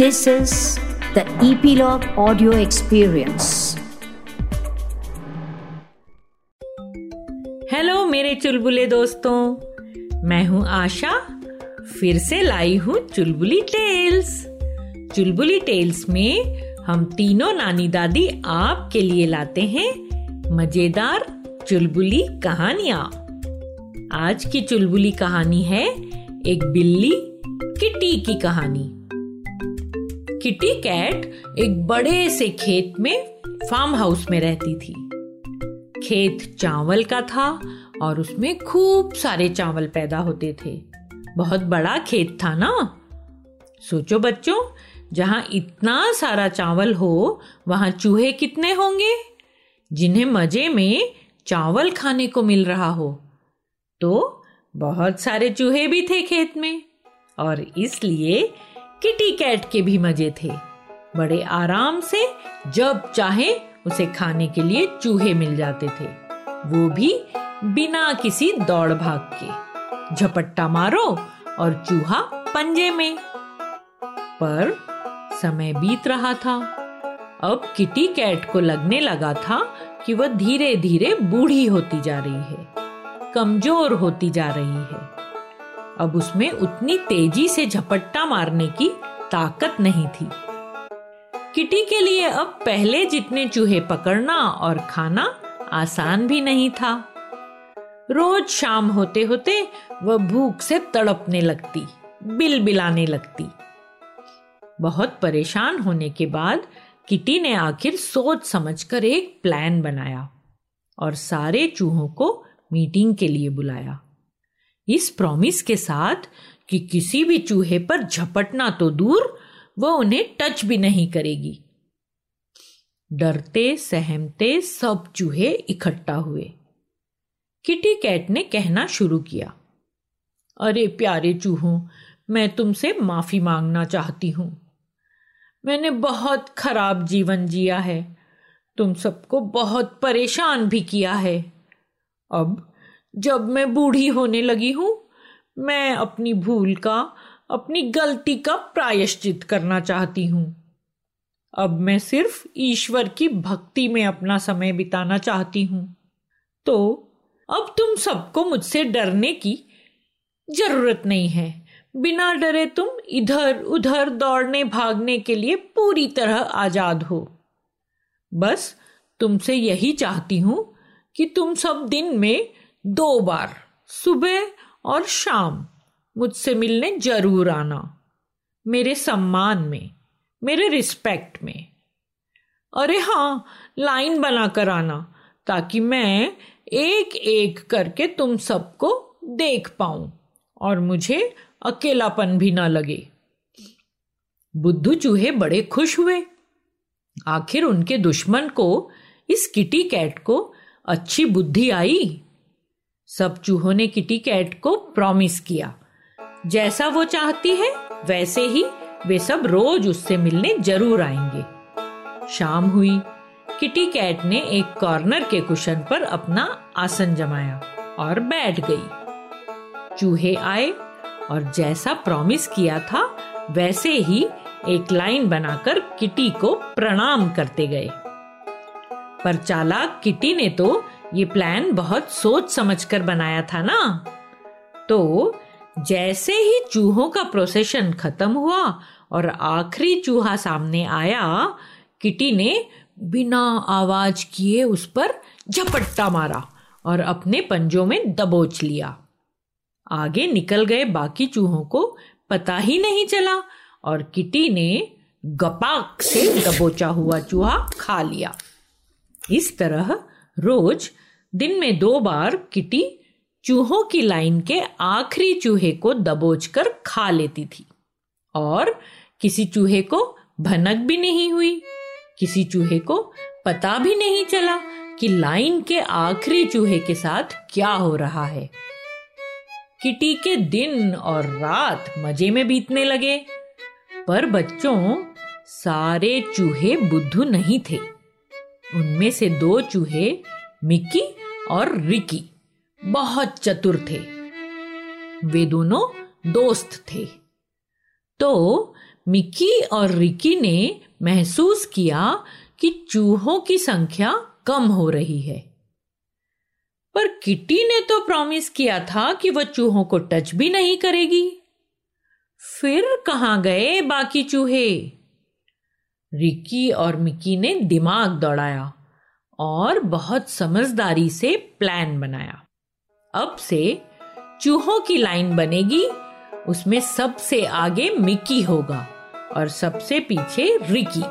This is the Epilogue Audio Experience. Hello मेरे चुलबुले दोस्तों। मैं हूँ आशा। फिर से लाई हूँ चुलबुली टेल्स चुलबुली टेल्स में हम तीनों नानी दादी आपके लिए लाते हैं मज़ेदार चुलबुली कहानियाँ। आज की चुलबुली कहानी है एक बिल्ली किटी की कहानी। किटी कैट एक बड़े से खेत में फार्म हाउस में रहती थी। खेत चावल का था और उसमें खूब सारे चावल पैदा होते थे। बहुत बड़ा खेत था ना? सोचो बच्चों, जहाँ इतना सारा चावल हो, वहाँ चूहे कितने होंगे? जिन्हें मज़े में चावल खाने को मिल रहा हो। तो बहुत सारे चूहे भी थे खेत में। और इसलिए किटी कैट के भी मज़े थे। बड़े आराम से, जब चाहे उसे खाने के लिए चूहे मिल जाते थे। वो भी बिना किसी दौड़ भाग के। झपट्टा मारो और चूहा पंजे में। पर समय बीत रहा था। अब किटी कैट को लगने लगा था कि वह धीरे धीरे बूढ़ी होती जा रही है। कमज़ोर होती जा रही है। अब उसमें उतनी तेज़ी से झपट्टा मारने की ताकत नहीं थी। किटी के लिए अब पहले जितने चूहे पकड़ना और खाना आसान भी नहीं था। रोज शाम होते होते वह भूख से तड़पने लगती बिल बिलाने लगती। बहुत परेशान होने के बाद किटी ने आखिर सोच समझकर एक प्लान बनाया और सारे चूहों को मीटिंग के लिए बुलाया। इस प्रॉमिस के साथ कि किसी भी चूहे पर झपटना तो दूर, वह उन्हें टच भी नहीं करेगी। डरते, सहमते सब चूहे इकट्ठा हुए। किटी कैट ने कहना शुरू किया, अरे प्यारे चूहों, मैं तुमसे माफ़ी मांगना चाहती हूँ। मैंने बहुत खराब जीवन जिया है। तुम सबको बहुत परेशान भी किया है। अब जब मैं बूढ़ी होने लगी हूँ, मैं अपनी भूल का, अपनी गलती का प्रायश्चित करना चाहती हूँ। अब मैं सिर्फ़ ईश्वर की भक्ति में अपना समय बिताना चाहती हूँ। तो अब तुम सबको मुझसे डरने की ज़रूरत नहीं है। बिना डरे तुम इधर उधर दौड़ने भागने के लिए पूरी तरह आज़ाद हो। बस, तुमसे यही चाहती हूँ कि तुम सब दिन में दो बार, सुबह और शाम, मुझसे मिलने ज़रूर आना। मेरे सम्मान में, मेरे रिस्पेक्ट में। अरे हाँ लाइन बनाकर आना, ताकि मैं एक एक करके तुम सबको देख पाऊँ, और मुझे अकेलापन भी ना लगे। बुद्धू चूहे बड़े खुश हुए। आखिर उनके दुश्मन को, इस किटी कैट को अच्छी बुद्धि आई? सब चूहों ने किटी कैट को प्रॉमिस किया। जैसा वो चाहती है, वैसे ही वे सब रोज उससे मिलने ज़रूर आएँगे। शाम हुई किटी कैट ने एक कॉर्नर के कुशन पर अपना आसन जमाया और बैठ गई। चूहे आए और जैसा प्रॉमिस किया था, वैसे ही एक लाइन बनाकर किटी को प्रणाम करते गए। पर चालाक किटी ने तो ये प्लान बहुत सोच समझकर बनाया था ना? तो जैसे ही चूहों का प्रोसेशन खत्म हुआ और आखिरी चूहा सामने आया, किटी ने बिना आवाज़ किए उस पर झपट्टा मारा और अपने पंजों में दबोच लिया। आगे निकल गए बाकी चूहों को पता ही नहीं चला और किटी ने गपाक से दबोचा हुआ चूहा खा लिया। इस तरह रोज दिन में दो बार किटी चूहों की लाइन के आखिरी चूहे को दबोचकर खा लेती थी। और किसी चूहे को भनक भी नहीं हुई, किसी चूहे को पता भी नहीं चला कि लाइन के आखिरी चूहे के साथ क्या हो रहा है। किटी के दिन और रात मज़े में बीतने लगे, पर बच्चों, सारे चूहे बुद्धू नहीं थे। उनमें से दो चूहे, मिक्की और रिकी। बहुत चतुर थे। वे दोनों दोस्त थे। तो मिक्की और रिकी ने महसूस किया कि चूहों की संख्या कम हो रही है। पर किटी ने तो प्रॉमिस किया था कि वह चूहों को टच भी नहीं करेगी। फिर कहाँ गए बाकी चूहे? रिकी और मिकी ने दिमाग दौड़ाया और बहुत समझदारी से प्लान बनाया। अब से चूहों की लाइन बनेगी, उसमें सबसे आगे मिकी होगा और सबसे पीछे रिकी।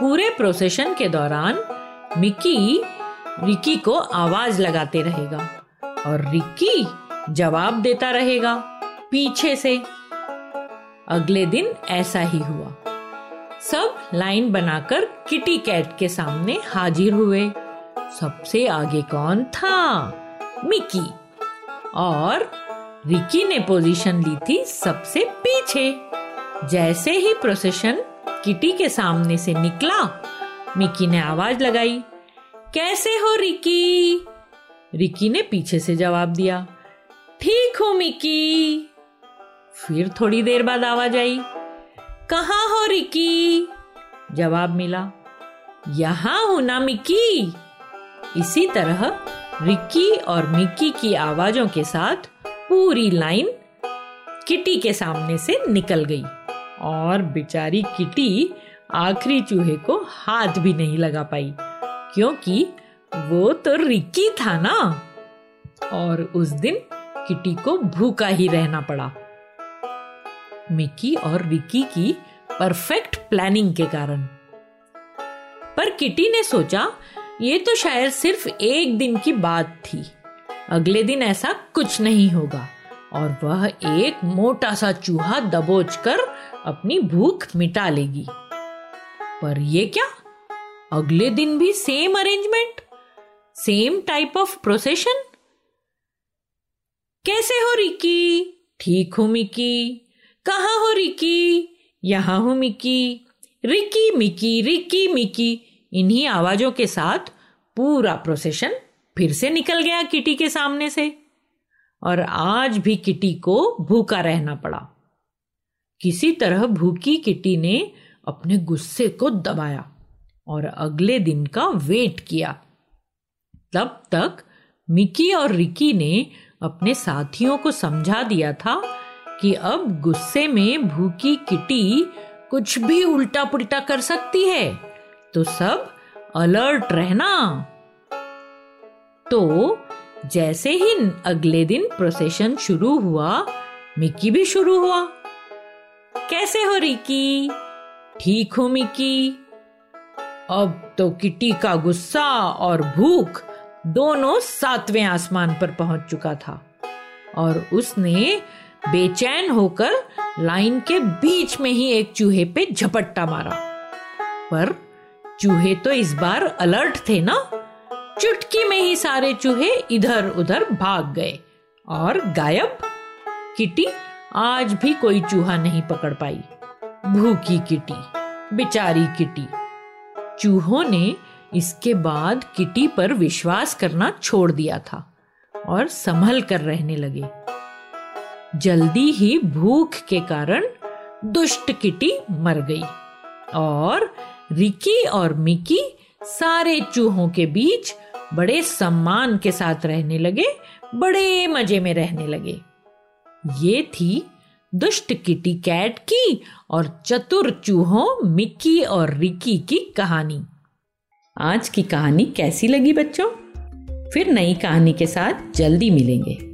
पूरे प्रोसेशन के दौरान मिकी रिकी को आवाज़ लगाते रहेगा और रिकी जवाब देता रहेगा पीछे से। अगले दिन ऐसा ही हुआ। सब लाइन बनाकर किटी कैट के सामने हाजिर हुए। सबसे आगे कौन था? मिकी। और रिकी ने पोजीशन ली थी सबसे पीछे। जैसे ही प्रोसेशन किटी के सामने से निकला, मिकी ने आवाज़ लगाई, कैसे हो रिकी? रिकी ने पीछे से जवाब दिया, ठीक हो मिकी। फिर थोड़ी देर बाद आवाज़ आई, कहा हो रिकी? जवाब मिला, यहाँ हूँ ना मिकी इसी तरह रिकी और मिकी की आवाजों के साथ पूरी लाइन किटी के सामने से निकल गई और बेचारी किटी आखिरी चूहे को हाथ भी नहीं लगा पाई, क्योंकि वो तो रिक्की था ना। और उस दिन किटी को भूखा ही रहना पड़ा। मिकी और रिकी की परफेक्ट प्लानिंग के कारण। पर किटी ने सोचा, ये तो शायद सिर्फ़ एक दिन की बात थी। अगले दिन ऐसा कुछ नहीं होगा। और वह एक मोटा सा चूहा दबोच कर अपनी भूख मिटा लेगी। पर ये क्या? अगले दिन भी same arrangement same type of procession कैसे हो, रिकी? ठीक हूँ, मिकी। कहा हो, रिकी? यहाँ हूँ Micky. Ricky Micky Ricky Micky. इन्हीं आवाजों के साथ पूरा प्रोसेशन फिर से निकल गया किटी के सामने से। और आज भी किटी को भूखा रहना पड़ा। किसी तरह भूखी किटी ने अपने गुस्से को दबाया और अगले दिन का वेट किया। तब तक मिकी और रिकी ने अपने साथियों को समझा दिया था कि अब गुस्से में भूखी किटी कुछ भी उल्टा पुल्टा कर सकती है। तो सब अलर्ट रहना। तो जैसे ही अगले दिन प्रोसेशन शुरू हुआ मिकी भी शुरू हुआ। कैसे हो रिकी? ठीक हो मिकी अब तो किटी का गुस्सा और भूख दोनों सातवें आसमान पर पहुँच चुका था। और उसने बेचैन होकर लाइन के बीच में ही एक चूहे पे झपट्टा मारा। पर चूहे तो इस बार अलर्ट थे ना? चुटकी में ही सारे चूहे इधर उधर भाग गए और गायब। किटी, आज भी कोई चूहा नहीं पकड़ पाई। भूखी किटी, बेचारी किटी। चूहों ने इसके बाद किटी पर विश्वास करना छोड़ दिया था और संभल कर रहने लगे। जल्दी ही भूख के कारण दुष्ट किटी मर गई। और रिकी और मिकी सारे चूहों के बीच बड़े सम्मान के साथ रहने लगे, बड़े मज़े में रहने लगे। ये थी दुष्ट किटी कैट की और चतुर चूहों मिक्की और रिकी की कहानी। आज की कहानी कैसी लगी बच्चों? फिर नई कहानी के साथ जल्दी मिलेंगे।